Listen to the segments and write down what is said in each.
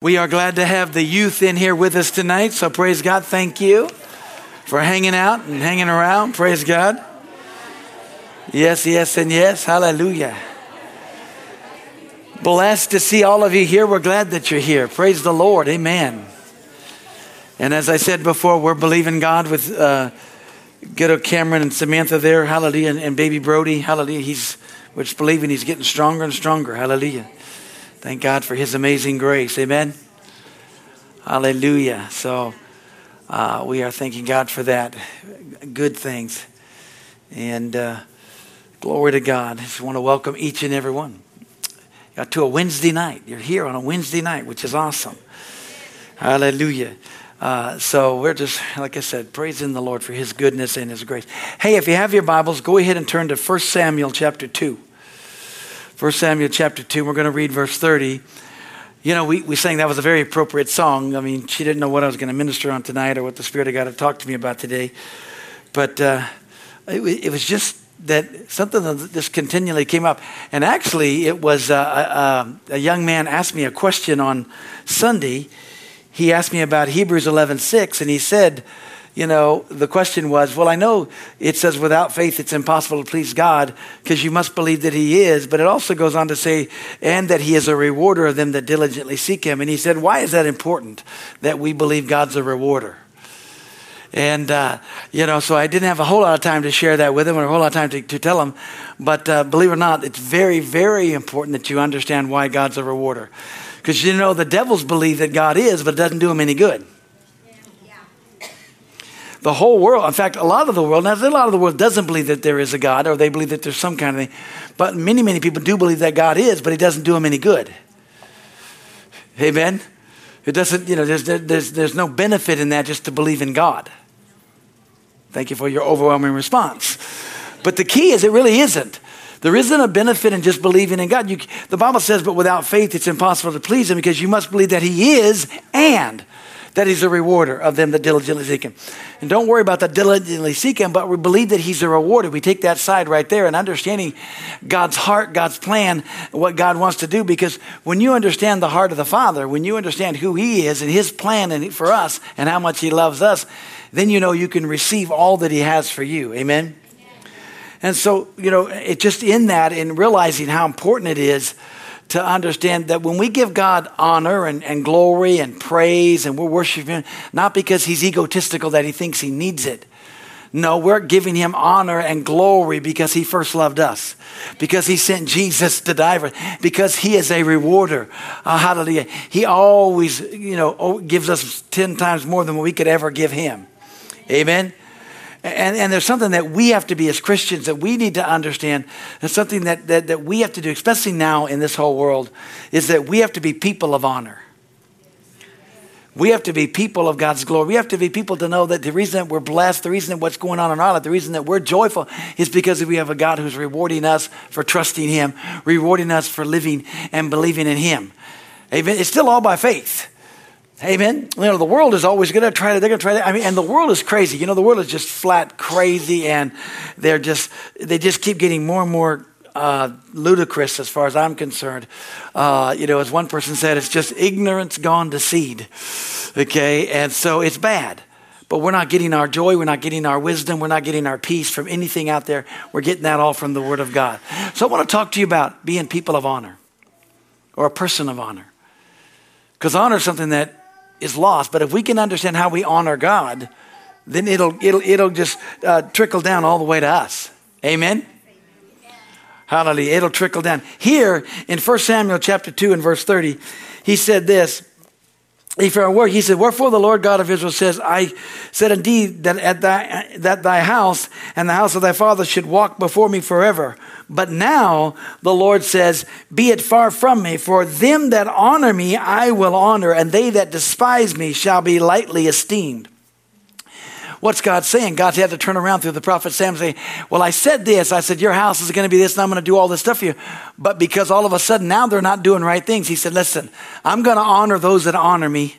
We are glad to have the youth in here with us tonight. So praise God. Thank you for hanging out and hanging around. Praise God. Yes, yes, and yes. Hallelujah. Blessed to see all of you here. We're glad that you're here. Praise the Lord. Amen. And as I said before, we're believing God with uh, good old Cameron and Samantha there. Hallelujah. And, and baby Brody. Hallelujah. He's, we're just believing he's getting stronger and stronger. Hallelujah. Thank God for His amazing grace. Amen. Hallelujah. So uh, we are thanking God for that. Good things. And uh, glory to God. I just want to welcome each and every one uh, to a Wednesday night. You're here on a Wednesday night, which is awesome. Hallelujah. Uh, so we're just, like I said, praising the Lord for His goodness and His grace. Hey, if you have your Bibles, go ahead and turn to 1 Samuel chapter 2. 1 Samuel chapter 2, we're going to read verse 30. You know, we, we sang that was a very appropriate song. I mean, she didn't know what I was going to minister on tonight or what the Spirit of God had talked to me about today. But uh, it, it, was just that something that just continually came up. And actually, it was uh, a, a, young man asked me a question on Sunday. He asked me about Hebrews 11 6, and he said, you know, the question was, well, I know it says without faith it's impossible to please God because you must believe that He is, but it also goes on to say, and that He is a rewarder of them that diligently seek Him. And he said, why is that important that we believe God's a rewarder? And, uh, you know, so I didn't have a whole lot of time to share that with him or a whole lot of time to, to tell him. But uh, believe it or not, it's very, very important that you understand why God's a rewarder. Because, you know, the devils believe that God is, but it doesn't do them any good the whole world, in fact, a lot of the world, now a lot of the world doesn't believe that there is a God or they believe that there's some kind of thing. But many, many people do believe that God is, but he doesn't do them any good. Amen? It doesn't, you know, there's, there's, there's no benefit in that just to believe in God. Thank you for your overwhelming response. But the key is it really isn't. There isn't a benefit in just believing in God. You, the Bible says, but without faith, it's impossible to please Him because you must believe that He is and that he's a rewarder of them that diligently seek him. And don't worry about the diligently seek him, but we believe that he's a rewarder. We take that side right there and understanding God's heart, God's plan, what God wants to do. Because when you understand the heart of the Father, when you understand who he is and his plan for us and how much he loves us, then you know you can receive all that he has for you. Amen? And so, you know, it just in that, in realizing how important it is to understand that when we give God honor and, and glory and praise and we're worshiping Him, not because He's egotistical that He thinks He needs it. No, we're giving Him honor and glory because He first loved us, because He sent Jesus to die for, us, because He is a rewarder. Uh, hallelujah. He always, you know, gives us 10 times more than we could ever give Him. Amen. And, and there's something that we have to be as Christians that we need to understand. There's something that, that, that we have to do, especially now in this whole world, is that we have to be people of honor. We have to be people of God's glory. We have to be people to know that the reason that we're blessed, the reason that what's going on in our life, the reason that we're joyful is because we have a God who's rewarding us for trusting Him, rewarding us for living and believing in Him. Amen. It's still all by faith. Amen. You know, the world is always going to try to, they're going to try to, I mean, and the world is crazy. You know, the world is just flat crazy and they're just, they just keep getting more and more uh, ludicrous as far as I'm concerned. Uh, you know, as one person said, it's just ignorance gone to seed. Okay. And so it's bad. But we're not getting our joy, we're not getting our wisdom, we're not getting our peace from anything out there. We're getting that all from the Word of God. So I want to talk to you about being people of honor or a person of honor. Because honor is something that is lost. But if we can understand how we honor God, then it'll, it'll, it'll just uh, trickle down all the way to us. Amen? Hallelujah. It'll trickle down. Here in 1 Samuel chapter 2 and verse 30, he said this. If I work, he said, Wherefore the Lord God of Israel says, I said indeed that at thy, that thy house and the house of thy father should walk before me forever. But now the Lord says, Be it far from me, for them that honor me I will honor, and they that despise me shall be lightly esteemed. What's God saying? God had to turn around through the prophet Sam and say, Well, I said this. I said, Your house is going to be this, and I'm going to do all this stuff for you. But because all of a sudden now they're not doing right things, he said, Listen, I'm going to honor those that honor me.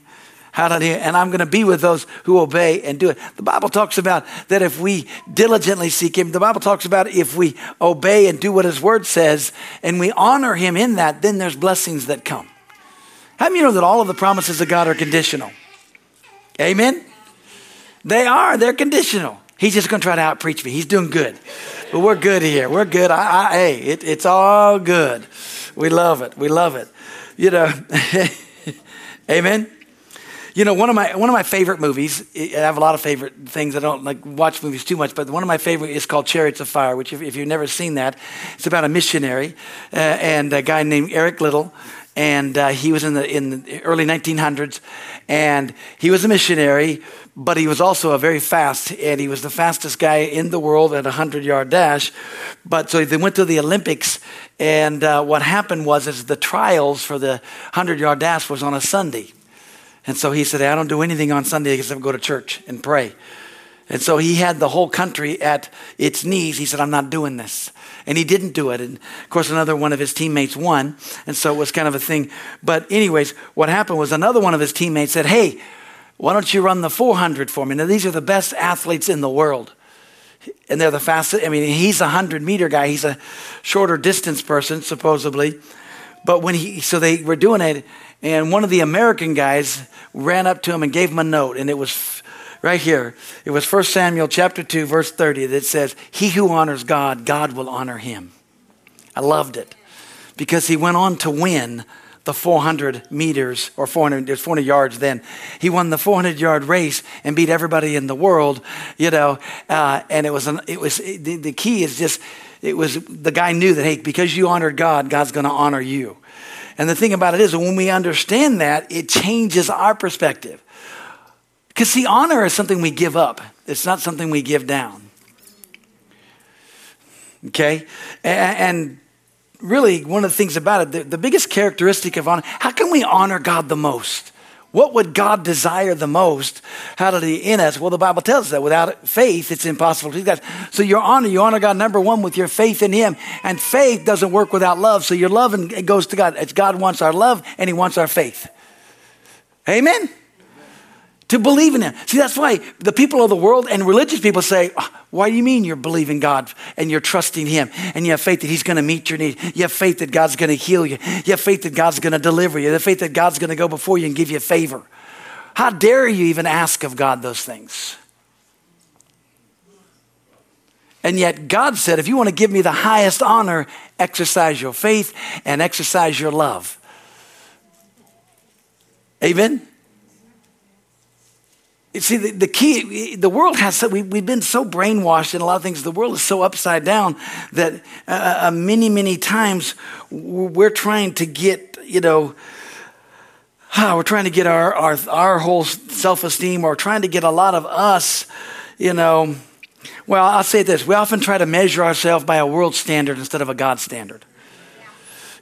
Hallelujah. And I'm going to be with those who obey and do it. The Bible talks about that if we diligently seek Him, the Bible talks about if we obey and do what His Word says and we honor Him in that, then there's blessings that come. How many you know that all of the promises of God are conditional? Amen? They are. They're conditional. He's just going to try to outpreach me. He's doing good. But we're good here. We're good. I, I, hey, it, it's all good. We love it. We love it. You know, amen? You know, one of my one of my favorite movies. I have a lot of favorite things. I don't like watch movies too much, but one of my favorite is called Chariots of Fire. Which, if, if you've never seen that, it's about a missionary uh, and a guy named Eric Liddell, and uh, he was in the in the early 1900s, and he was a missionary, but he was also a very fast, and he was the fastest guy in the world at a hundred yard dash. But so they went to the Olympics, and uh, what happened was is the trials for the hundred yard dash was on a Sunday. And so he said, I don't do anything on Sunday except go to church and pray. And so he had the whole country at its knees. He said, I'm not doing this. And he didn't do it. And of course, another one of his teammates won. And so it was kind of a thing. But, anyways, what happened was another one of his teammates said, Hey, why don't you run the 400 for me? Now, these are the best athletes in the world. And they're the fastest. I mean, he's a 100 meter guy, he's a shorter distance person, supposedly. But when he, so they were doing it, and one of the American guys ran up to him and gave him a note, and it was right here. It was 1 Samuel chapter 2, verse 30 that says, He who honors God, God will honor him. I loved it because he went on to win the 400 meters or 400, 400 yards then. He won the 400 yard race and beat everybody in the world, you know. Uh, and it was, an, it was the, the key is just, it was the guy knew that, hey, because you honored God, God's going to honor you. And the thing about it is, when we understand that, it changes our perspective. Because, see, honor is something we give up, it's not something we give down. Okay? And really, one of the things about it, the, biggest characteristic of honor, how can we honor God the most? What would God desire the most? How did He in us? Well, the Bible tells us that without faith, it's impossible to God. So your honor, you honor God number one with your faith in Him, and faith doesn't work without love. So your love and it goes to God. It's God wants our love and He wants our faith. Amen to believe in him. See, that's why the people of the world and religious people say, oh, Why do you mean you're believing God and you're trusting him and you have faith that he's going to meet your need? You have faith that God's going to heal you. You have faith that God's going to deliver you. Have faith that God's going to go before you and give you favor. How dare you even ask of God those things? And yet, God said, if you want to give me the highest honor, exercise your faith and exercise your love. Amen? See, the, the, key, the world has, so, we, we've been so brainwashed in a lot of things. The world is so upside down that uh, uh, uh many, many times we're trying to get, you know, we're trying to get our, our, our whole self esteem or trying to get a lot of us, you know. Well, I'll say this we often try to measure ourselves by a world standard instead of a God standard.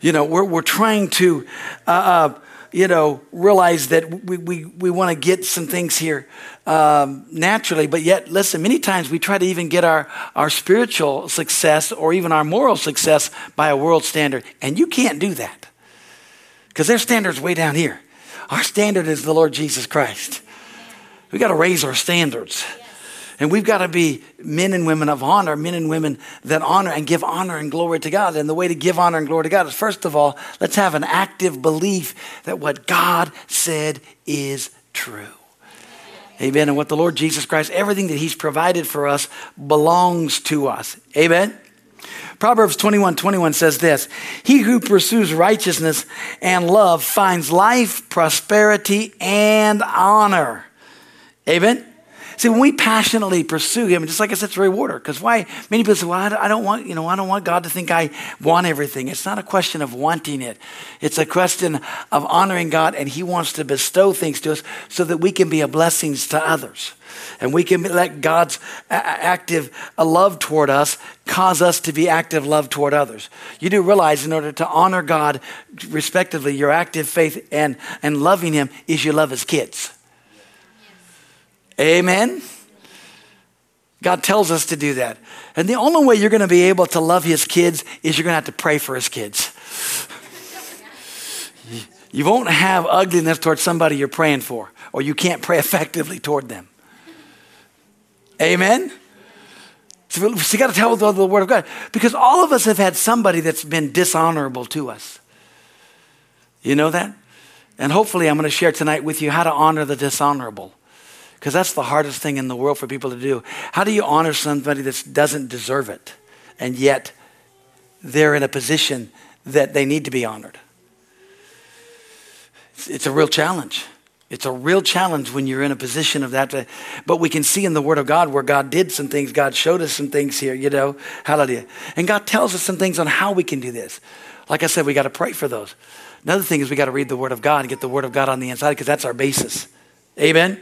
You know, we're, we're trying to, uh, uh you know, realize that we, we, we want to get some things here um, naturally, but yet, listen, many times we try to even get our, our spiritual success or even our moral success by a world standard. And you can't do that because their standard's way down here. Our standard is the Lord Jesus Christ. We got to raise our standards. And we've got to be men and women of honor, men and women that honor and give honor and glory to God. And the way to give honor and glory to God is first of all, let's have an active belief that what God said is true. Amen. And what the Lord Jesus Christ, everything that He's provided for us belongs to us. Amen. Proverbs 21 21 says this He who pursues righteousness and love finds life, prosperity, and honor. Amen. See, when we passionately pursue Him, just like I said, it's a rewarder. Because why? Many people say, "Well, I don't want, you know, I don't want God to think I want everything." It's not a question of wanting it; it's a question of honoring God, and He wants to bestow things to us so that we can be a blessing to others, and we can let God's active uh, love toward us cause us to be active love toward others. You do realize, in order to honor God, respectively, your active faith and and loving Him is you love His kids. Amen? God tells us to do that. And the only way you're going to be able to love his kids is you're going to have to pray for his kids. You won't have ugliness towards somebody you're praying for, or you can't pray effectively toward them. Amen? So you got to tell the, the word of God. Because all of us have had somebody that's been dishonorable to us. You know that? And hopefully, I'm going to share tonight with you how to honor the dishonorable. Because that's the hardest thing in the world for people to do. How do you honor somebody that doesn't deserve it, and yet they're in a position that they need to be honored? It's, it's a real challenge. It's a real challenge when you're in a position of that. To, but we can see in the Word of God where God did some things. God showed us some things here, you know. Hallelujah. And God tells us some things on how we can do this. Like I said, we got to pray for those. Another thing is we got to read the Word of God and get the Word of God on the inside because that's our basis. Amen.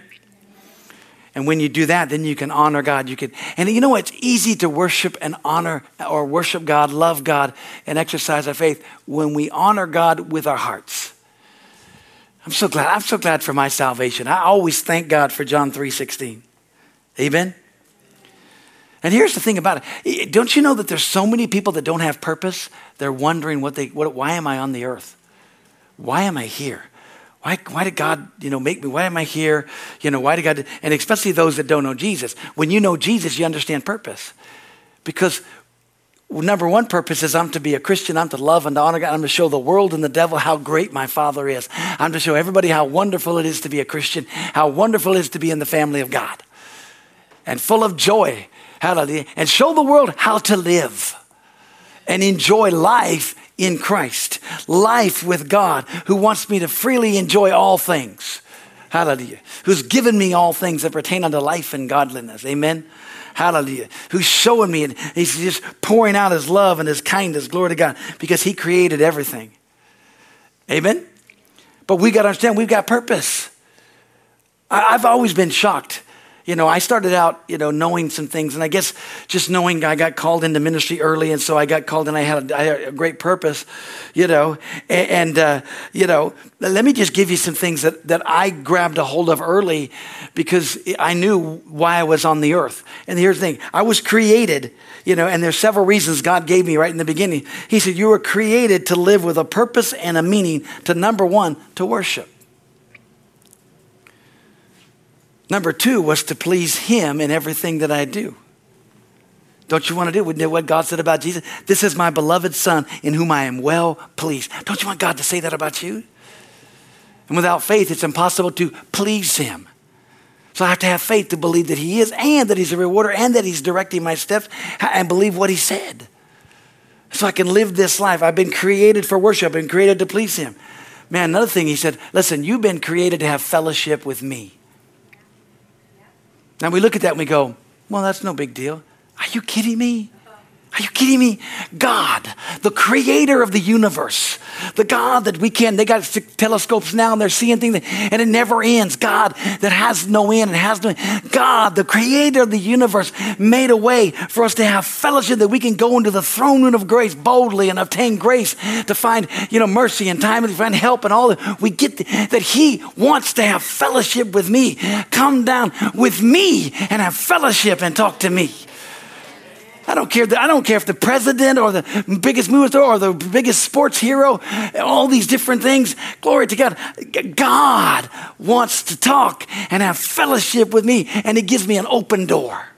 And when you do that, then you can honor God. You can, and you know, it's easy to worship and honor or worship God, love God, and exercise our faith when we honor God with our hearts. I'm so glad. I'm so glad for my salvation. I always thank God for John 3:16. Amen. And here's the thing about it. Don't you know that there's so many people that don't have purpose? They're wondering what they what, why am I on the earth? Why am I here? Why, why did God, you know, make me? Why am I here? You know, why did God? And especially those that don't know Jesus. When you know Jesus, you understand purpose. Because number one purpose is I'm to be a Christian. I'm to love and to honor God. I'm to show the world and the devil how great my Father is. I'm to show everybody how wonderful it is to be a Christian, how wonderful it is to be in the family of God, and full of joy. Hallelujah. And show the world how to live and enjoy life in Christ, life with God, who wants me to freely enjoy all things. Hallelujah. Who's given me all things that pertain unto life and godliness. Amen. Hallelujah. Who's showing me and he's just pouring out his love and his kindness. Glory to God. Because he created everything. Amen. But we got to understand we've got purpose. I've always been shocked you know, I started out, you know, knowing some things, and I guess just knowing I got called into ministry early, and so I got called, and I had a, I had a great purpose, you know, and, and uh, you know, let me just give you some things that that I grabbed a hold of early, because I knew why I was on the earth. And here's the thing: I was created, you know, and there's several reasons God gave me right in the beginning. He said, "You were created to live with a purpose and a meaning. To number one, to worship." Number two was to please Him in everything that I do. Don't you want to do it? what God said about Jesus? This is my beloved Son in whom I am well pleased. Don't you want God to say that about you? And without faith, it's impossible to please Him. So I have to have faith to believe that He is and that He's a rewarder and that He's directing my steps and believe what He said. So I can live this life. I've been created for worship, I've been created to please Him. Man, another thing He said, listen, you've been created to have fellowship with me. And we look at that and we go, well, that's no big deal. Are you kidding me? Are you kidding me? God, the creator of the universe, the God that we can, they got telescopes now and they're seeing things and it never ends. God that has no end and has no end. God, the creator of the universe, made a way for us to have fellowship that we can go into the throne room of grace boldly and obtain grace to find, you know, mercy and time and to find help and all that. We get the, that He wants to have fellowship with me. Come down with me and have fellowship and talk to me. I don't care. I don't care if the president or the biggest movie star or the biggest sports hero, all these different things. Glory to God. God wants to talk and have fellowship with me, and He gives me an open door.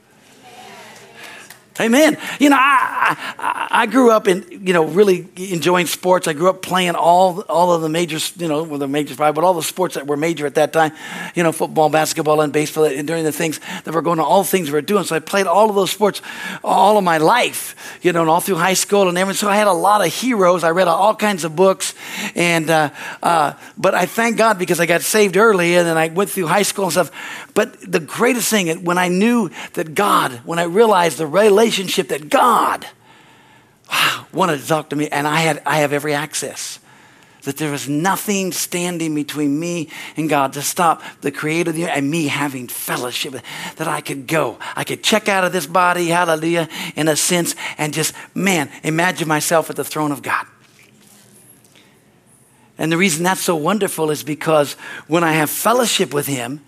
Amen. You know, I, I, I, grew up in, you know, really enjoying sports. I grew up playing all, all of the major, you know, well, the major five, but all the sports that were major at that time, you know, football, basketball, and baseball, and during the things that were going on, all the things we were doing. So I played all of those sports all of my life, you know, and all through high school and everything. So I had a lot of heroes. I read all kinds of books. And, uh, uh, but I thank God because I got saved early and then I went through high school and stuff. But the greatest thing, when I knew that God, when I realized the relationship, that God wanted to talk to me, and I had I have every access. That there was nothing standing between me and God to stop the creator and me having fellowship. That I could go. I could check out of this body, hallelujah, in a sense, and just, man, imagine myself at the throne of God. And the reason that's so wonderful is because when I have fellowship with Him,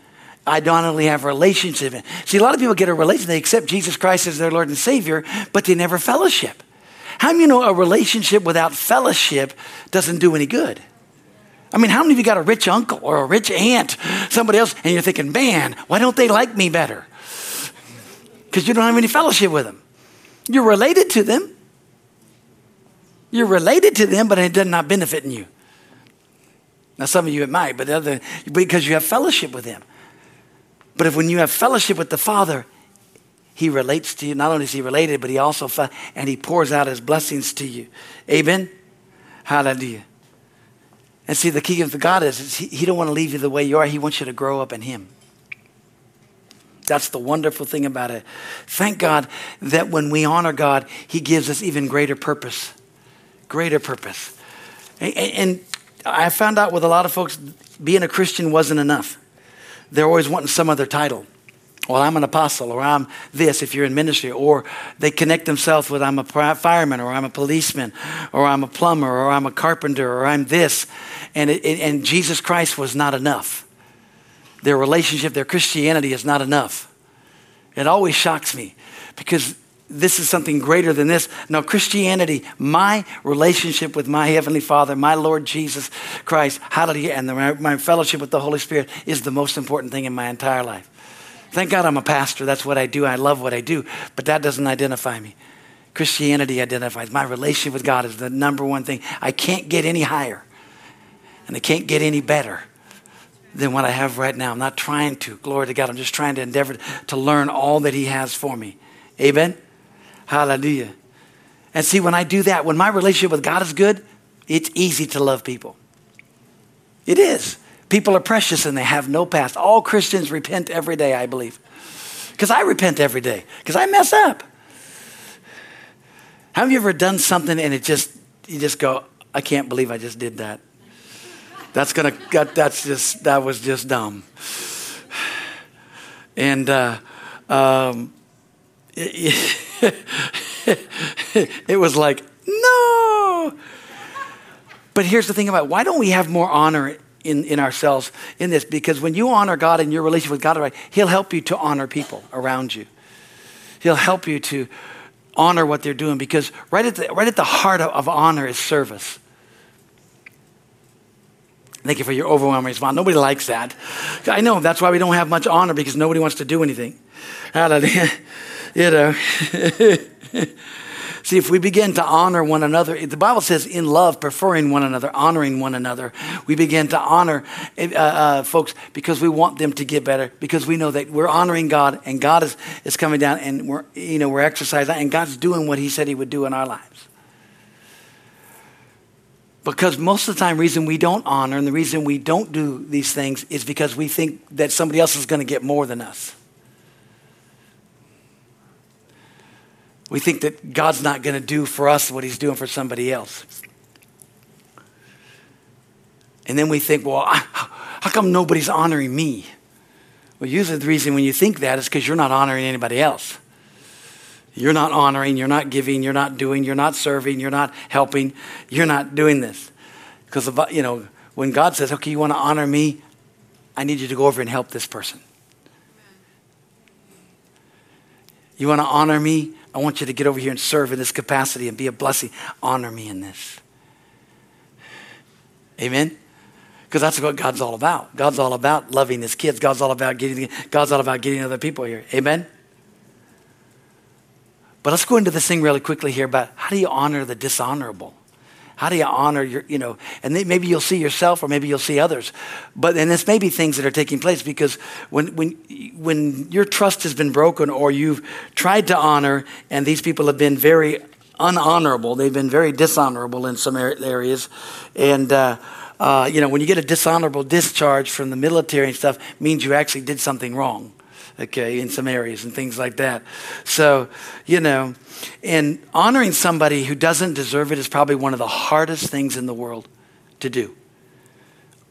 I don't only have a relationship. See, a lot of people get a relationship, they accept Jesus Christ as their Lord and Savior, but they never fellowship. How many you know a relationship without fellowship doesn't do any good? I mean, how many of you got a rich uncle or a rich aunt, somebody else, and you're thinking, man, why don't they like me better? Because you don't have any fellowship with them. You're related to them. You're related to them, but it does not benefit you. Now, some of you it might, but other, because you have fellowship with Him. But if when you have fellowship with the Father, He relates to you. Not only is He related, but He also, and He pours out His blessings to you. Amen? Hallelujah. And see, the key of God is, is he, he don't want to leave you the way you are. He wants you to grow up in Him. That's the wonderful thing about it. Thank God that when we honor God, He gives us even greater purpose. Greater purpose. And I found out with a lot of folks, being a Christian wasn't enough. They're always wanting some other title. Well, I'm an apostle, or I'm this if you're in ministry, or they connect themselves with I'm a fireman, or I'm a policeman, or I'm a plumber, or I'm a carpenter, or I'm this. And, it, and Jesus Christ was not enough. Their relationship, their Christianity is not enough. It always shocks me because this is something greater than this. No, Christianity, my relationship with my Heavenly Father, my Lord Jesus Christ, hallelujah, and the, my, my fellowship with the Holy Spirit is the most important thing in my entire life. Thank God I'm a pastor. That's what I do. I love what I do. But that doesn't identify me. Christianity identifies. My relationship with God is the number one thing. I can't get any higher, and I can't get any better than what I have right now. I'm not trying to. Glory to God. I'm just trying to endeavor to learn all that He has for me. Amen. Hallelujah. And see, when I do that, when my relationship with God is good, it's easy to love people. It is. People are precious and they have no past. All Christians repent every day, I believe. Because I repent every day, because I mess up. Have you ever done something and it just, you just go, I can't believe I just did that? That's gonna, that, that's just, that was just dumb. And, uh, um, it, it was like, no. But here's the thing about why don't we have more honor in, in ourselves in this? Because when you honor God in your relationship with God, right, He'll help you to honor people around you. He'll help you to honor what they're doing because right at the, right at the heart of, of honor is service. Thank you for your overwhelming response. Nobody likes that. I know that's why we don't have much honor because nobody wants to do anything. Hallelujah. You know. See, if we begin to honor one another, the Bible says in love, preferring one another, honoring one another, we begin to honor uh, uh, folks because we want them to get better, because we know that we're honoring God and God is, is coming down and we're, you know, we're exercising and God's doing what He said He would do in our lives. Because most of the time, reason we don't honor and the reason we don't do these things is because we think that somebody else is going to get more than us. We think that God's not going to do for us what he's doing for somebody else. And then we think, well, how come nobody's honoring me? Well, usually the reason when you think that is because you're not honoring anybody else. You're not honoring, you're not giving, you're not doing, you're not serving, you're not helping, you're not doing this. Because, you know, when God says, okay, you want to honor me, I need you to go over and help this person. You want to honor me? I want you to get over here and serve in this capacity and be a blessing. Honor me in this. Amen? Because that's what God's all about. God's all about loving his kids. God's all about getting God's all about getting other people here. Amen? But let's go into this thing really quickly here about how do you honor the dishonorable? How do you honor your, you know, and maybe you'll see yourself or maybe you'll see others. But, and this may be things that are taking place because when, when, when your trust has been broken or you've tried to honor and these people have been very unhonorable, they've been very dishonorable in some areas. And, uh, uh, you know, when you get a dishonorable discharge from the military and stuff, means you actually did something wrong okay, in some areas and things like that. So, you know, and honoring somebody who doesn't deserve it is probably one of the hardest things in the world to do.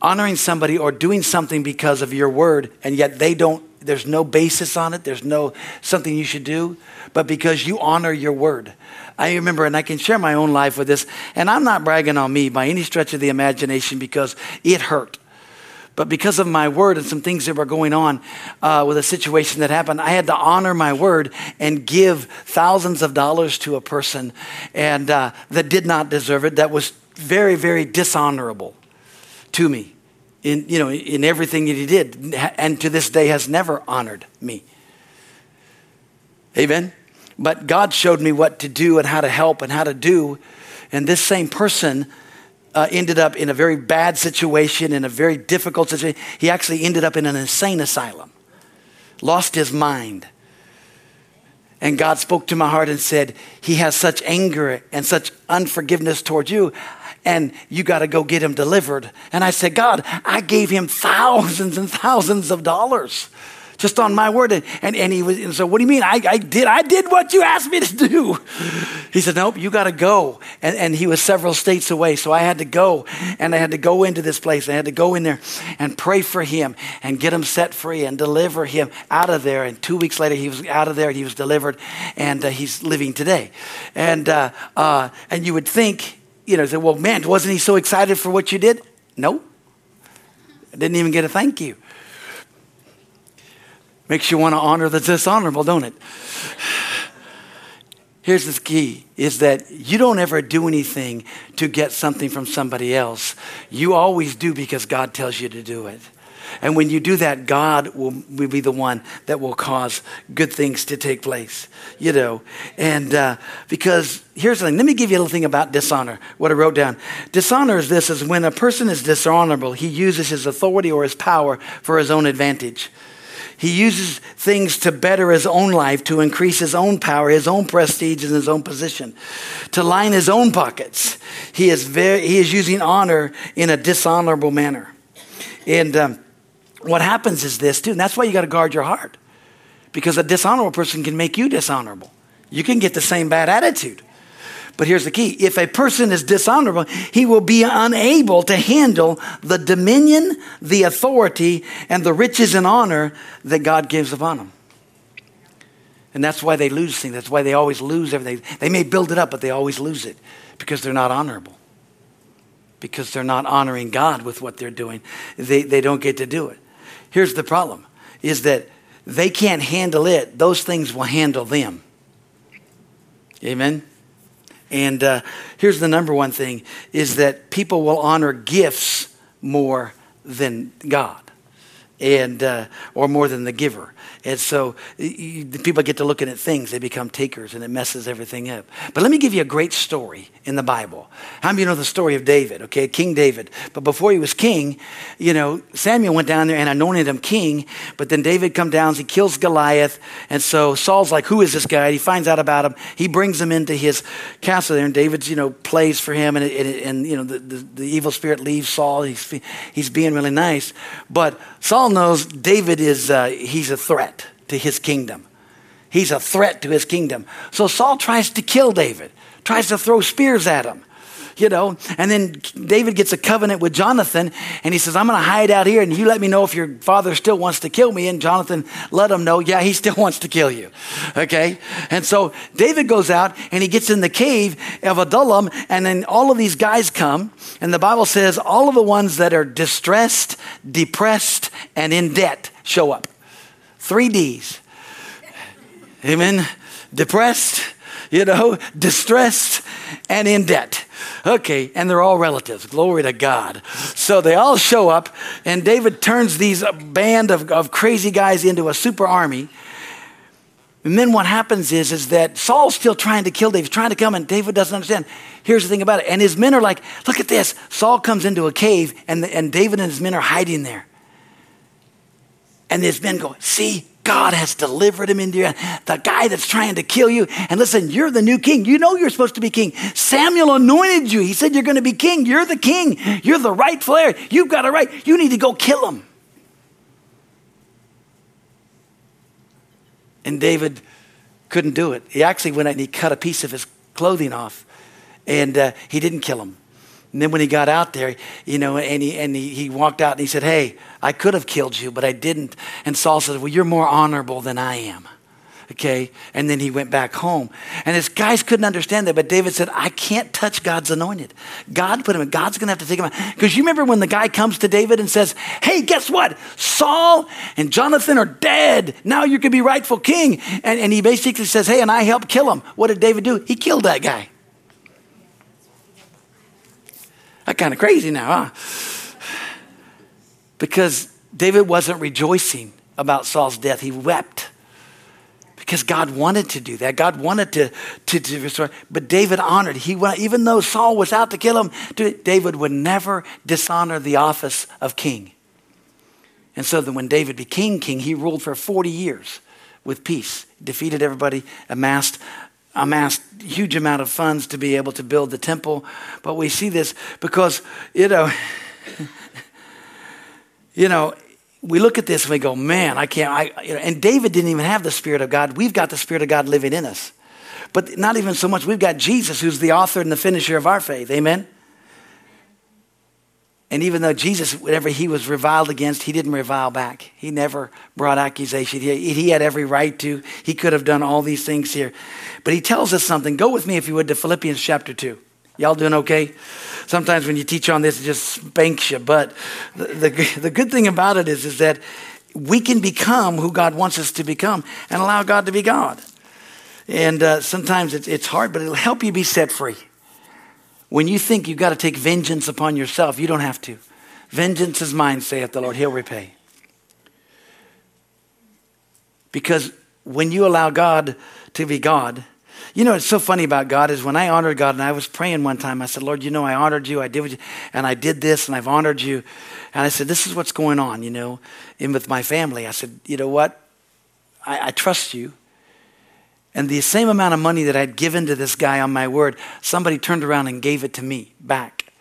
Honoring somebody or doing something because of your word, and yet they don't, there's no basis on it, there's no something you should do, but because you honor your word. I remember, and I can share my own life with this, and I'm not bragging on me by any stretch of the imagination because it hurt. But because of my word and some things that were going on uh, with a situation that happened, I had to honor my word and give thousands of dollars to a person and uh, that did not deserve it. That was very, very dishonorable to me in, you know, in everything that he did. And to this day has never honored me. Amen. But God showed me what to do and how to help and how to do. And this same person uh, ended up in a very bad situation, in a very difficult situation. He actually ended up in an insane asylum, lost his mind. And God spoke to my heart and said, He has such anger and such unforgiveness towards you, and you got to go get him delivered. And I said, God, I gave him thousands and thousands of dollars just on my word. And, and, and he was, and so what do you mean? I, I did, I did what you asked me to do. He said, nope, you got to go. And, and he was several states away. So I had to go and I had to go into this place. I had to go in there and pray for him and get him set free and deliver him out of there. And two weeks later, he was out of there and he was delivered and uh, he's living today. And, uh, uh, and you would think, you know, say, well, man, wasn't he so excited for what you did? No. I didn't even get a thank you. Makes you want to honor the dishonorable, don't it? Here's the key is that you don't ever do anything to get something from somebody else. You always do because God tells you to do it. And when you do that, God will, will be the one that will cause good things to take place, you know. And uh, because here's the thing let me give you a little thing about dishonor, what I wrote down. Dishonor is this is when a person is dishonorable, he uses his authority or his power for his own advantage. He uses things to better his own life, to increase his own power, his own prestige, and his own position, to line his own pockets. He is, very, he is using honor in a dishonorable manner. And um, what happens is this, too, and that's why you got to guard your heart, because a dishonorable person can make you dishonorable. You can get the same bad attitude. But here's the key if a person is dishonorable, he will be unable to handle the dominion, the authority, and the riches and honor that God gives upon him. And that's why they lose things. That's why they always lose everything. They may build it up, but they always lose it because they're not honorable. Because they're not honoring God with what they're doing. They, they don't get to do it. Here's the problem is that they can't handle it. Those things will handle them. Amen? And uh, here's the number one thing is that people will honor gifts more than God and uh, or more than the giver. And so you, people get to looking at things, they become takers, and it messes everything up. But let me give you a great story in the Bible. How many of you know the story of David, okay? King David. But before he was king, you know, Samuel went down there and anointed him king, but then David comes down, he kills Goliath, and so Saul's like, who is this guy? And He finds out about him. He brings him into his castle there, and David's, you know, plays for him, and, and, and you know, the, the, the evil spirit leaves Saul. He's, he's being really nice. But Saul knows David is, uh, he's a threat to his kingdom. He's a threat to his kingdom. So Saul tries to kill David, tries to throw spears at him, you know. And then David gets a covenant with Jonathan, and he says, I'm going to hide out here, and you let me know if your father still wants to kill me. And Jonathan let him know, yeah, he still wants to kill you. Okay? And so David goes out, and he gets in the cave of Adullam, and then all of these guys come, and the Bible says all of the ones that are distressed, depressed, and in debt show up. Three D's. Amen. Depressed, you know, distressed, and in debt. Okay, and they're all relatives. Glory to God. So they all show up, and David turns these band of, of crazy guys into a super army. And then what happens is, is that Saul's still trying to kill David, He's trying to come, and David doesn't understand. Here's the thing about it. And his men are like, look at this. Saul comes into a cave, and, and David and his men are hiding there. And there's men going, see, God has delivered him into your The guy that's trying to kill you. And listen, you're the new king. You know you're supposed to be king. Samuel anointed you. He said you're going to be king. You're the king. You're the rightful heir. You've got a right. You need to go kill him. And David couldn't do it. He actually went out and he cut a piece of his clothing off. And uh, he didn't kill him. And then when he got out there, you know, and he, and he, he walked out and he said, Hey, I could have killed you, but I didn't. And Saul said, Well, you're more honorable than I am. Okay. And then he went back home. And his guys couldn't understand that. But David said, I can't touch God's anointed. God put him in. God's going to have to take him out. Because you remember when the guy comes to David and says, Hey, guess what? Saul and Jonathan are dead. Now you can be rightful king. And, and he basically says, Hey, and I helped kill him. What did David do? He killed that guy. That's kind of crazy now, huh? Because David wasn't rejoicing about Saul's death, he wept because God wanted to do that. God wanted to, to, to restore. But David honored. He even though Saul was out to kill him, David would never dishonor the office of king. And so that when David became king, he ruled for 40 years with peace, defeated everybody, amassed amassed huge amount of funds to be able to build the temple. But we see this because, you know, you know, we look at this and we go, man, I can't. I, you know, and David didn't even have the Spirit of God. We've got the Spirit of God living in us. But not even so much. We've got Jesus, who's the author and the finisher of our faith. Amen? And even though Jesus, whenever he was reviled against, he didn't revile back. He never brought accusation. He, he, had every right to. He could have done all these things here. But he tells us something. Go with me, if you would, to Philippians chapter 2. Y'all doing okay? Sometimes when you teach on this, it just spanks you. But the, the, the good thing about it is, is that we can become who God wants us to become and allow God to be God. And uh, sometimes it's, it's hard, but it'll help you be set free. When you think you've got to take vengeance upon yourself, you don't have to. Vengeance is mine, saith the Lord. He'll repay. Because when you allow God to be God, you know, it's so funny about God is when I honored God, and I was praying one time, I said, Lord, you know, I honored you, I did you, and I did this, and I've honored you. And I said, this is what's going on, you know, in with my family. I said, you know what? I, I trust you. And the same amount of money that I'd given to this guy on my word, somebody turned around and gave it to me back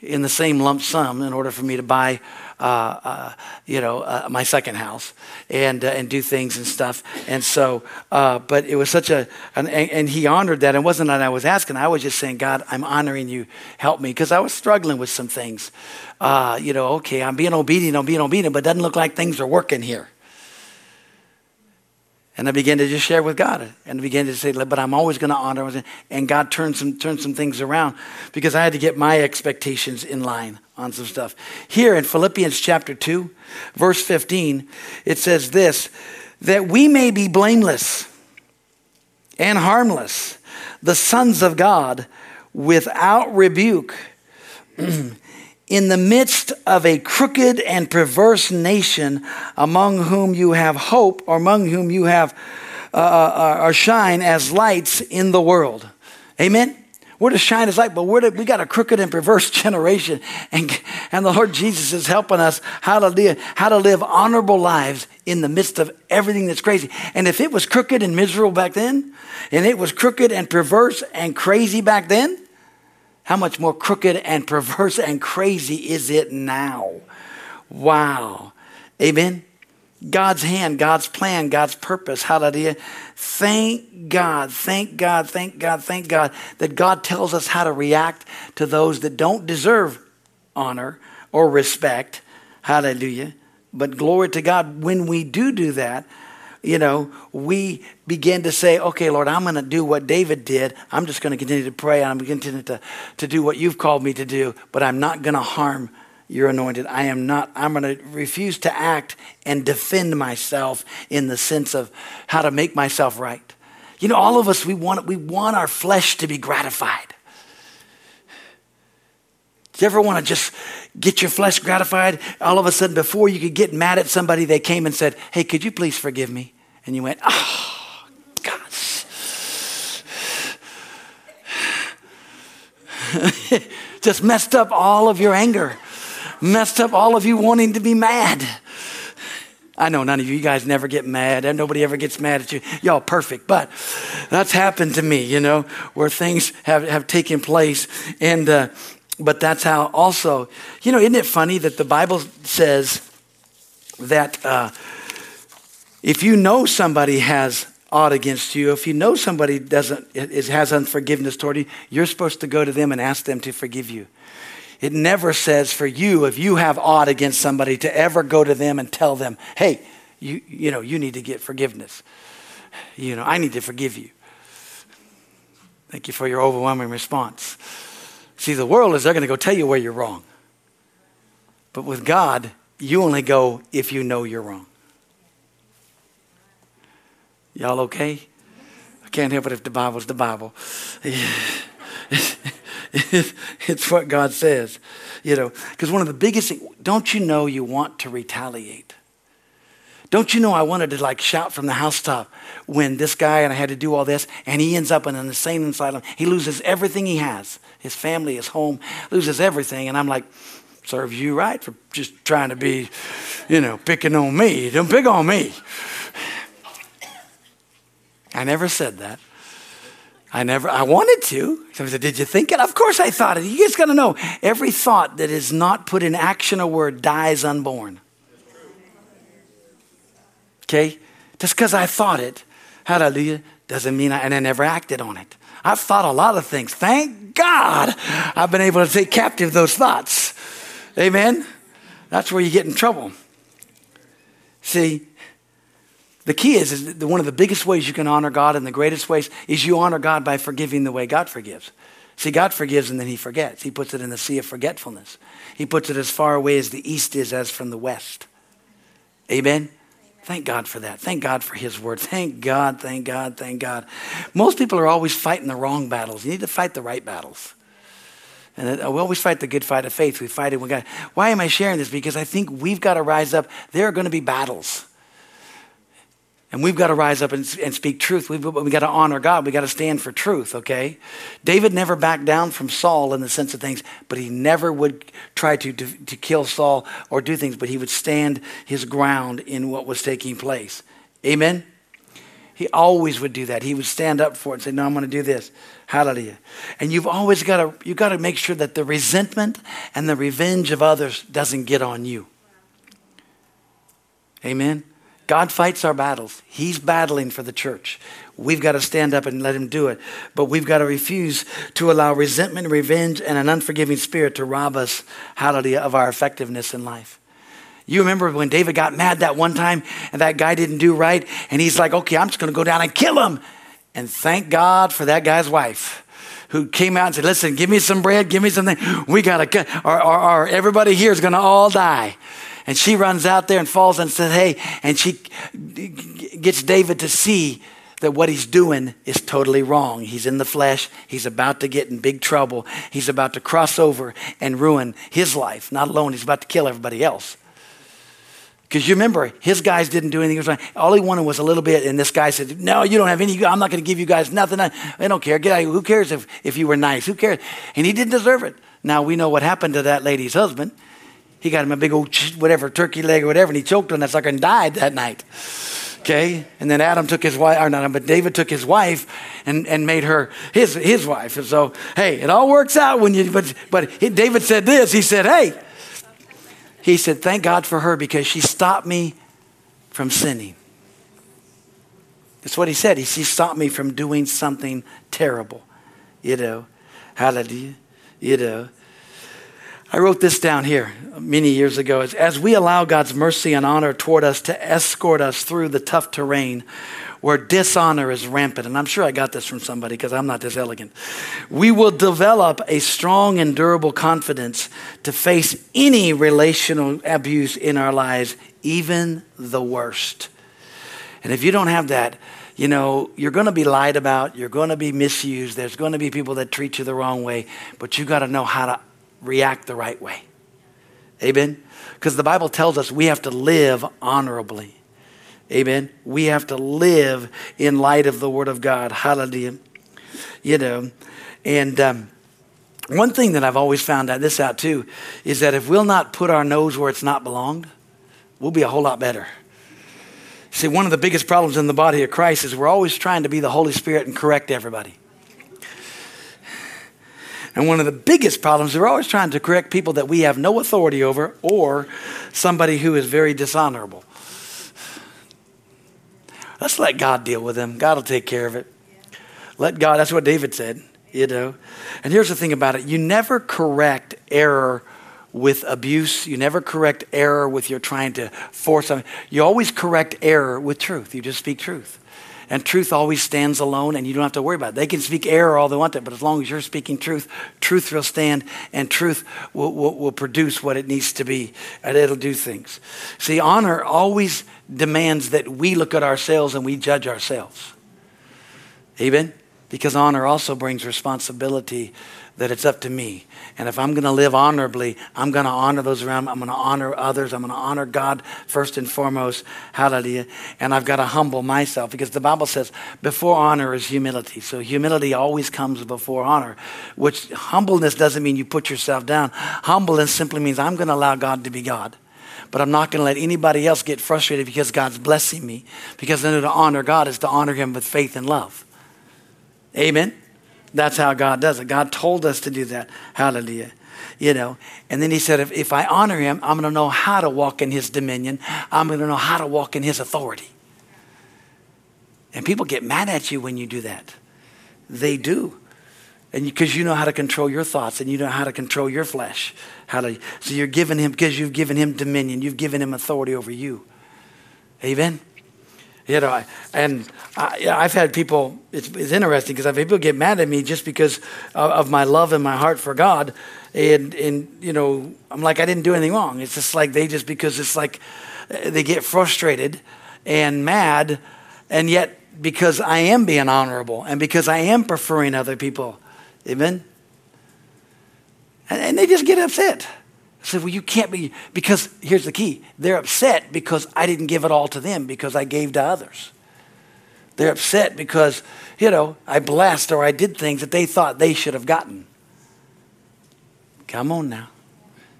in the same lump sum in order for me to buy uh, uh, you know, uh, my second house and uh, and do things and stuff. And so, uh, but it was such a, an, and he honored that. It wasn't that I was asking. I was just saying, God, I'm honoring you. Help me, because I was struggling with some things. Uh, you know, okay, I'm being obedient. I'm being obedient, but it doesn't look like things are working here. And I began to just share with God and I began to say, but I'm always going to honor. And God turned some, turned some things around because I had to get my expectations in line on some stuff. Here in Philippians chapter 2, verse 15, it says this that we may be blameless and harmless, the sons of God, without rebuke. in the midst of a crooked and perverse nation among whom you have hope or among whom you have uh, uh, uh shine as lights in the world. Amen? We're to shine as light but we're to, we got a crooked and perverse generation and, and the lord jesus is helping us how to live how to live honorable lives in the midst of everything that's crazy. And if it was crooked and miserable back then and it was crooked and perverse and crazy back then how much more crooked and perverse and crazy is it now? Wow. Amen. God's hand, God's plan, God's purpose. Hallelujah. Thank God, thank God, thank God, thank God that God tells us how to react to those that don't deserve honor or respect. Hallelujah. But glory to God, when we do do that, you know, we begin to say, okay, Lord, I'm going to do what David did. I'm just going to continue to pray and I'm going to continue to, to do what you've called me to do, but I'm not going to harm your anointed. I am not, I'm going to refuse to act and defend myself in the sense of how to make myself right. You know, all of us, we want, we want our flesh to be gratified. Do you ever want to just get your flesh gratified? All of a sudden, before you could get mad at somebody, they came and said, Hey, could you please forgive me? And you went, oh, gosh. Just messed up all of your anger, messed up all of you wanting to be mad. I know none of you, you guys never get mad, and nobody ever gets mad at you. Y'all perfect, but that's happened to me, you know, where things have, have taken place. And, uh, but that's how also, you know, isn't it funny that the Bible says that uh, if you know somebody has aught against you, if you know somebody doesn't is, has unforgiveness toward you, you're supposed to go to them and ask them to forgive you. It never says for you, if you have aught against somebody, to ever go to them and tell them, hey, you, you know, you need to get forgiveness. You know, I need to forgive you. Thank you for your overwhelming response. See, the world is they're going to go tell you where you're wrong. But with God, you only go if you know you're wrong. Y'all okay? I can't help it if the Bible's the Bible. it's what God says. You know, because one of the biggest things, don't you know you want to retaliate? Don't you know I wanted to like shout from the housetop when this guy and I had to do all this and he ends up in an insane asylum. He loses everything he has his family, his home, loses everything. And I'm like, serves you right for just trying to be, you know, picking on me. Don't pick on me. I never said that. I never, I wanted to. Somebody said, Did you think it? Of course I thought it. You just got to know every thought that is not put in action or word dies unborn. Okay? Just because I thought it, hallelujah, doesn't mean I, and I never acted on it. I've thought a lot of things. Thank God I've been able to take captive those thoughts. Amen? That's where you get in trouble. See, the key is, is one of the biggest ways you can honor God and the greatest ways is you honor God by forgiving the way God forgives. See, God forgives and then he forgets. He puts it in the sea of forgetfulness. He puts it as far away as the east is as from the west. Amen? Thank God for that. Thank God for His word. Thank God, thank God, thank God. Most people are always fighting the wrong battles. You need to fight the right battles. And uh, we always fight the good fight of faith. We fight it. We got. Why am I sharing this? Because I think we've got to rise up. There are going to be battles. And we've got to rise up and, and speak truth. We've, we've got to honor God. We've got to stand for truth, okay? David never backed down from Saul in the sense of things, but he never would try to, to, to kill Saul or do things, but he would stand his ground in what was taking place. Amen? He always would do that. He would stand up for it and say, No, I'm going to do this. Hallelujah. And you've always got to, you've got to make sure that the resentment and the revenge of others doesn't get on you. Amen? God fights our battles. He's battling for the church. We've got to stand up and let him do it. But we've got to refuse to allow resentment, revenge, and an unforgiving spirit to rob us, hallelujah, of our effectiveness in life. You remember when David got mad that one time and that guy didn't do right? And he's like, okay, I'm just going to go down and kill him. And thank God for that guy's wife who came out and said, listen, give me some bread, give me something. We got to, or, or, or everybody here is going to all die. And she runs out there and falls and says, Hey, and she gets David to see that what he's doing is totally wrong. He's in the flesh. He's about to get in big trouble. He's about to cross over and ruin his life. Not alone, he's about to kill everybody else. Because you remember, his guys didn't do anything. All he wanted was a little bit, and this guy said, "No, you don't have any. I'm not going to give you guys nothing. I, I don't care. Get out. Who cares if, if you were nice? Who cares?" And he didn't deserve it. Now we know what happened to that lady's husband. He got him a big old whatever turkey leg or whatever, and he choked on that sucker and died that night. Okay, and then Adam took his wife, or not, but David took his wife and, and made her his his wife. And so, hey, it all works out when you. But but he, David said this. He said, hey, he said, thank God for her because she stopped me from sinning. That's what he said. He, she stopped me from doing something terrible. You know, hallelujah. You know. I wrote this down here many years ago. As we allow God's mercy and honor toward us to escort us through the tough terrain where dishonor is rampant, and I'm sure I got this from somebody because I'm not this elegant, we will develop a strong and durable confidence to face any relational abuse in our lives, even the worst. And if you don't have that, you know, you're going to be lied about, you're going to be misused, there's going to be people that treat you the wrong way, but you got to know how to react the right way. Amen? Because the Bible tells us we have to live honorably. Amen? We have to live in light of the Word of God. Hallelujah. You know, and um, one thing that I've always found out this out too is that if we'll not put our nose where it's not belonged, we'll be a whole lot better. See, one of the biggest problems in the body of Christ is we're always trying to be the Holy Spirit and correct everybody. And one of the biggest problems, we're always trying to correct people that we have no authority over or somebody who is very dishonorable. Let's let God deal with them. God will take care of it. Let God, that's what David said, you know. And here's the thing about it you never correct error with abuse. You never correct error with your trying to force something. You always correct error with truth. You just speak truth. And truth always stands alone, and you don't have to worry about it. They can speak error all they want, to, but as long as you're speaking truth, truth will stand, and truth will, will, will produce what it needs to be, and it'll do things. See, honor always demands that we look at ourselves and we judge ourselves. Amen? Because honor also brings responsibility that it's up to me. And if I'm going to live honorably, I'm going to honor those around me. I'm going to honor others. I'm going to honor God first and foremost. Hallelujah. And I've got to humble myself because the Bible says before honor is humility. So humility always comes before honor, which humbleness doesn't mean you put yourself down. Humbleness simply means I'm going to allow God to be God. But I'm not going to let anybody else get frustrated because God's blessing me. Because then to honor God is to honor Him with faith and love. Amen. That's how God does it. God told us to do that. Hallelujah. You know, and then he said, if, if I honor him, I'm going to know how to walk in his dominion. I'm going to know how to walk in his authority. And people get mad at you when you do that. They do. And because you, you know how to control your thoughts and you know how to control your flesh. Hallelujah. So you're giving him, because you've given him dominion, you've given him authority over you. Amen. You know, and I, have had people, it's, it's interesting because I've had people get mad at me just because of, of, my love and my heart for God. And, and, you know, I'm like, I didn't do anything wrong. It's just like they just, because it's like eh, they get frustrated and mad. And yet, because I am being honorable and because I am preferring other people, amen? And, and they just get upset. I said, Well, you can't be, because here's the key they're upset because I didn't give it all to them because I gave to others. They're upset because, you know, I blessed or I did things that they thought they should have gotten. Come on now.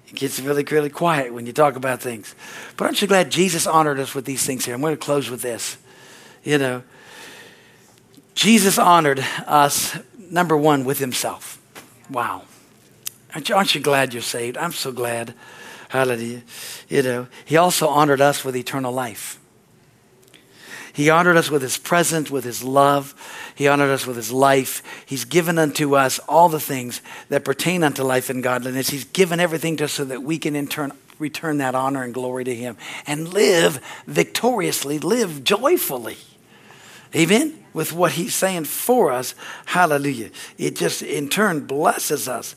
It gets really, really quiet when you talk about things. But aren't you glad Jesus honored us with these things here? I'm going to close with this. You know, Jesus honored us, number one, with himself. Wow. Aren't you, aren't you glad you're saved? I'm so glad. Hallelujah. You know, he also honored us with eternal life. He honored us with his presence, with his love. He honored us with his life. He's given unto us all the things that pertain unto life and godliness. He's given everything to us so that we can in turn return that honor and glory to him and live victoriously, live joyfully. Amen? With what he's saying for us. Hallelujah. It just in turn blesses us.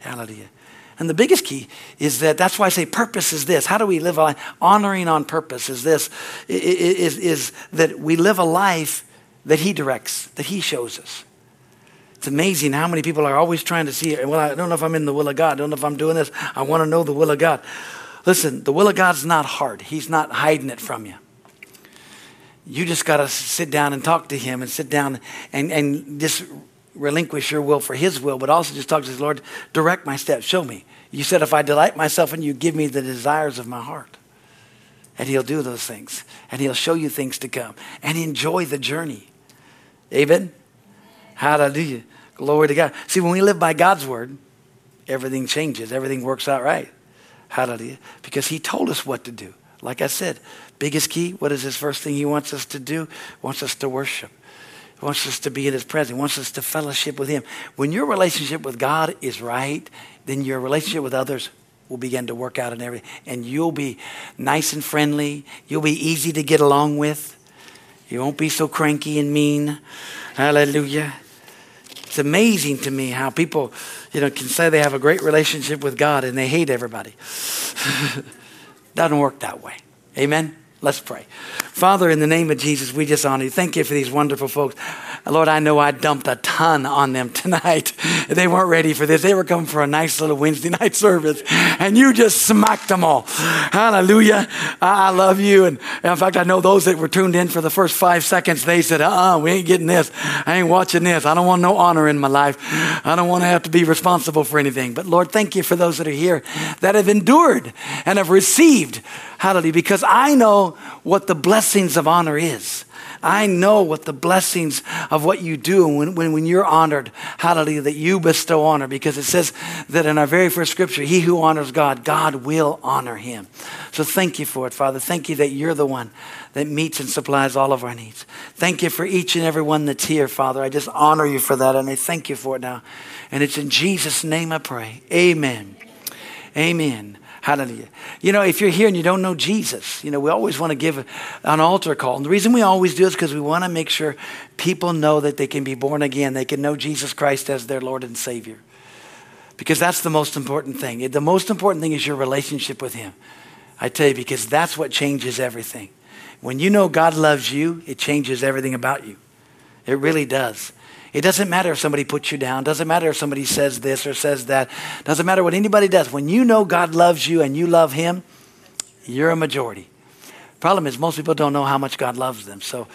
Hallelujah. And the biggest key is that that's why I say purpose is this. How do we live a life? Honoring on purpose is this, is, is that we live a life that He directs, that He shows us. It's amazing how many people are always trying to see, well, I don't know if I'm in the will of God. I don't know if I'm doing this. I want to know the will of God. Listen, the will of God's not hard. He's not hiding it from you. You just got to sit down and talk to Him and sit down and, and just relinquish your will for his will, but also just talk to the Lord, direct my steps, show me. You said, if I delight myself in you, give me the desires of my heart. And he'll do those things. And he'll show you things to come. And enjoy the journey. Amen? Hallelujah. Glory to God. See, when we live by God's word, everything changes. Everything works out right. Hallelujah. Because he told us what to do. Like I said, biggest key, what is his first thing he wants us to do? Wants us to worship. He wants us to be in His presence. He wants us to fellowship with Him. When your relationship with God is right, then your relationship with others will begin to work out and everything. And you'll be nice and friendly. You'll be easy to get along with. You won't be so cranky and mean. Hallelujah. It's amazing to me how people, you know, can say they have a great relationship with God and they hate everybody. Doesn't work that way. Amen. Let's pray. Father, in the name of Jesus, we just honor you. Thank you for these wonderful folks. Lord, I know I dumped a ton on them tonight. They weren't ready for this. They were coming for a nice little Wednesday night service, and you just smacked them all. Hallelujah. I love you. And in fact, I know those that were tuned in for the first five seconds, they said, uh uh we ain't getting this. I ain't watching this. I don't want no honor in my life. I don't want to have to be responsible for anything. But Lord, thank you for those that are here that have endured and have received. Hallelujah. Because I know what the blessings of honor is. I know what the blessings of what you do when, when, when you're honored, hallelujah, that you bestow honor because it says that in our very first scripture, he who honors God, God will honor him. So thank you for it, Father. Thank you that you're the one that meets and supplies all of our needs. Thank you for each and every one that's here, Father. I just honor you for that and I thank you for it now. And it's in Jesus' name I pray. Amen. Amen. Hallelujah. You know, if you're here and you don't know Jesus, you know, we always want to give an altar call. And the reason we always do is because we want to make sure people know that they can be born again. They can know Jesus Christ as their Lord and Savior. Because that's the most important thing. The most important thing is your relationship with Him. I tell you, because that's what changes everything. When you know God loves you, it changes everything about you. It really does. It doesn't matter if somebody puts you down. Doesn't matter if somebody says this or says that. Doesn't matter what anybody does. When you know God loves you and you love Him, you're a majority. Problem is, most people don't know how much God loves them. So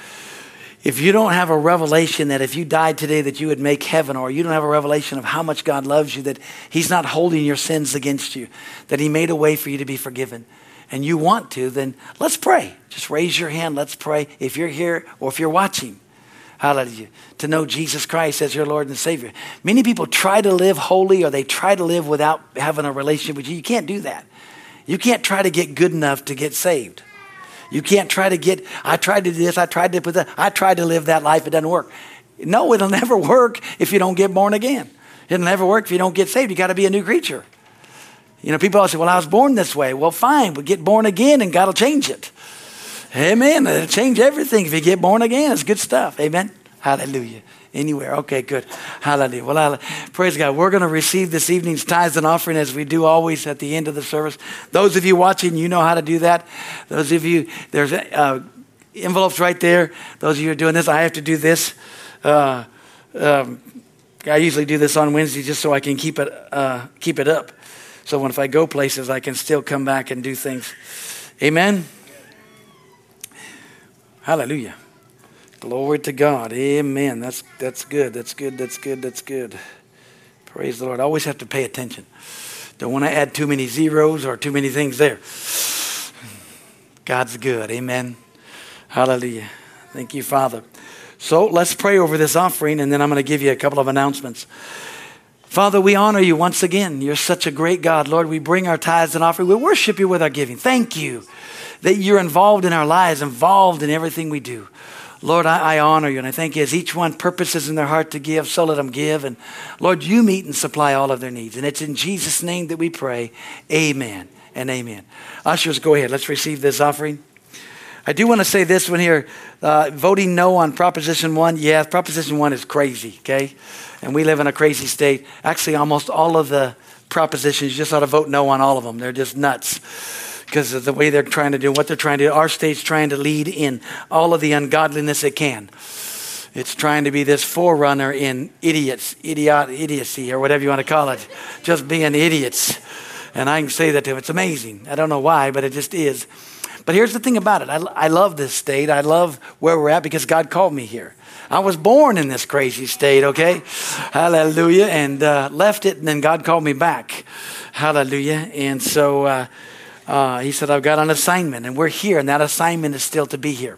if you don't have a revelation that if you died today that you would make heaven or you don't have a revelation of how much god loves you that he's not holding your sins against you that he made a way for you to be forgiven and you want to then let's pray just raise your hand let's pray if you're here or if you're watching hallelujah to know jesus christ as your lord and savior many people try to live holy or they try to live without having a relationship with you you can't do that you can't try to get good enough to get saved you can't try to get, I tried to do this, I tried to put that, I tried to live that life, it doesn't work. No, it'll never work if you don't get born again. It'll never work if you don't get saved. You got to be a new creature. You know, people always say, well, I was born this way. Well, fine, but get born again and God will change it. Amen. It'll change everything if you get born again. It's good stuff. Amen. Hallelujah. Anywhere. Okay, good. Hallelujah. Well, hallelujah. praise God. We're going to receive this evening's tithes and offering as we do always at the end of the service. Those of you watching, you know how to do that. Those of you, there's uh, envelopes right there. Those of you who are doing this, I have to do this. Uh, um, I usually do this on Wednesday just so I can keep it uh, keep it up. So when if I go places, I can still come back and do things. Amen. Hallelujah. Glory to God. Amen. That's, that's good. That's good. That's good. That's good. Praise the Lord. I always have to pay attention. Don't want to add too many zeros or too many things there. God's good. Amen. Hallelujah. Thank you, Father. So let's pray over this offering, and then I'm going to give you a couple of announcements. Father, we honor you once again. You're such a great God. Lord, we bring our tithes and offering. We worship you with our giving. Thank you that you're involved in our lives, involved in everything we do. Lord, I, I, honor you and I thank you as each one purposes in their heart to give, so let them give. And Lord, you meet and supply all of their needs. And it's in Jesus' name that we pray. Amen and amen. Ushers, go ahead. Let's receive this offering. I do want to say this one here. Uh, voting no on Proposition 1. Yeah, Proposition 1 is crazy, okay? And we live in a crazy state. Actually, almost all of the propositions, you just ought to vote no on all of them. They're just nuts because of the way they're trying to do what they're trying to do. Our state's trying to lead in all of the ungodliness it can. It's trying to be this forerunner in idiots, idiot, idiocy, or whatever you want to call it, just being idiots. And I can say that to them. It's amazing. I don't know why, but it just is. But here's the thing about it I, I love this state. I love where we're at because God called me here. I was born in this crazy state, okay? Hallelujah. And uh, left it, and then God called me back. Hallelujah. And so, uh, uh, he said, I've got an assignment, and we're here, and that assignment is still to be here.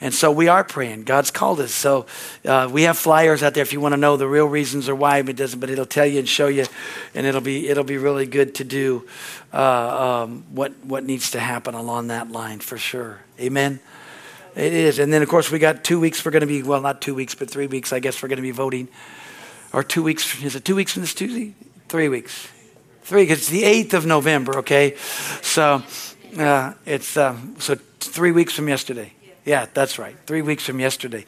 And so we are praying. God's called us. So uh, we have flyers out there if you want to know the real reasons or why it doesn't, but it'll tell you and show you, and it'll be it'll be really good to do uh, um, what what needs to happen along that line for sure. Amen. It is, and then of course we got two weeks. We're going to be well, not two weeks, but three weeks. I guess we're going to be voting, or two weeks. Is it two weeks from this Tuesday? Three weeks. Three, because it's the 8th of November, okay? So uh, it's uh, so three weeks from yesterday. Yeah, that's right. Three weeks from yesterday.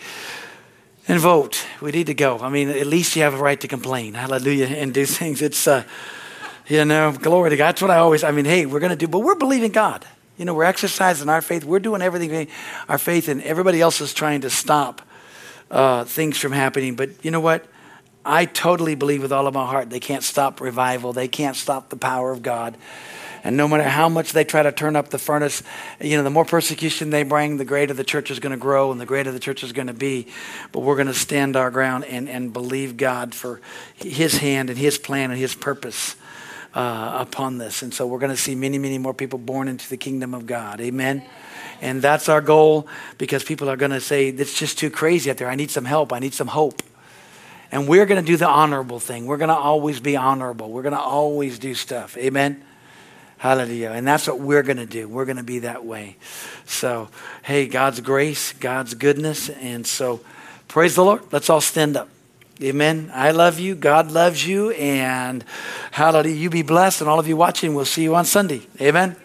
And vote. We need to go. I mean, at least you have a right to complain. Hallelujah. And do things. It's, uh, you know, glory to God. That's what I always, I mean, hey, we're going to do, but we're believing God. You know, we're exercising our faith. We're doing everything, our faith, and everybody else is trying to stop uh, things from happening. But you know what? I totally believe with all of my heart they can't stop revival. They can't stop the power of God. And no matter how much they try to turn up the furnace, you know, the more persecution they bring, the greater the church is going to grow and the greater the church is going to be. But we're going to stand our ground and, and believe God for His hand and His plan and His purpose uh, upon this. And so we're going to see many, many more people born into the kingdom of God. Amen. And that's our goal because people are going to say, it's just too crazy out there. I need some help. I need some hope. And we're going to do the honorable thing. We're going to always be honorable. We're going to always do stuff. Amen. Hallelujah. And that's what we're going to do. We're going to be that way. So, hey, God's grace, God's goodness. And so, praise the Lord. Let's all stand up. Amen. I love you. God loves you. And hallelujah. You be blessed. And all of you watching, we'll see you on Sunday. Amen.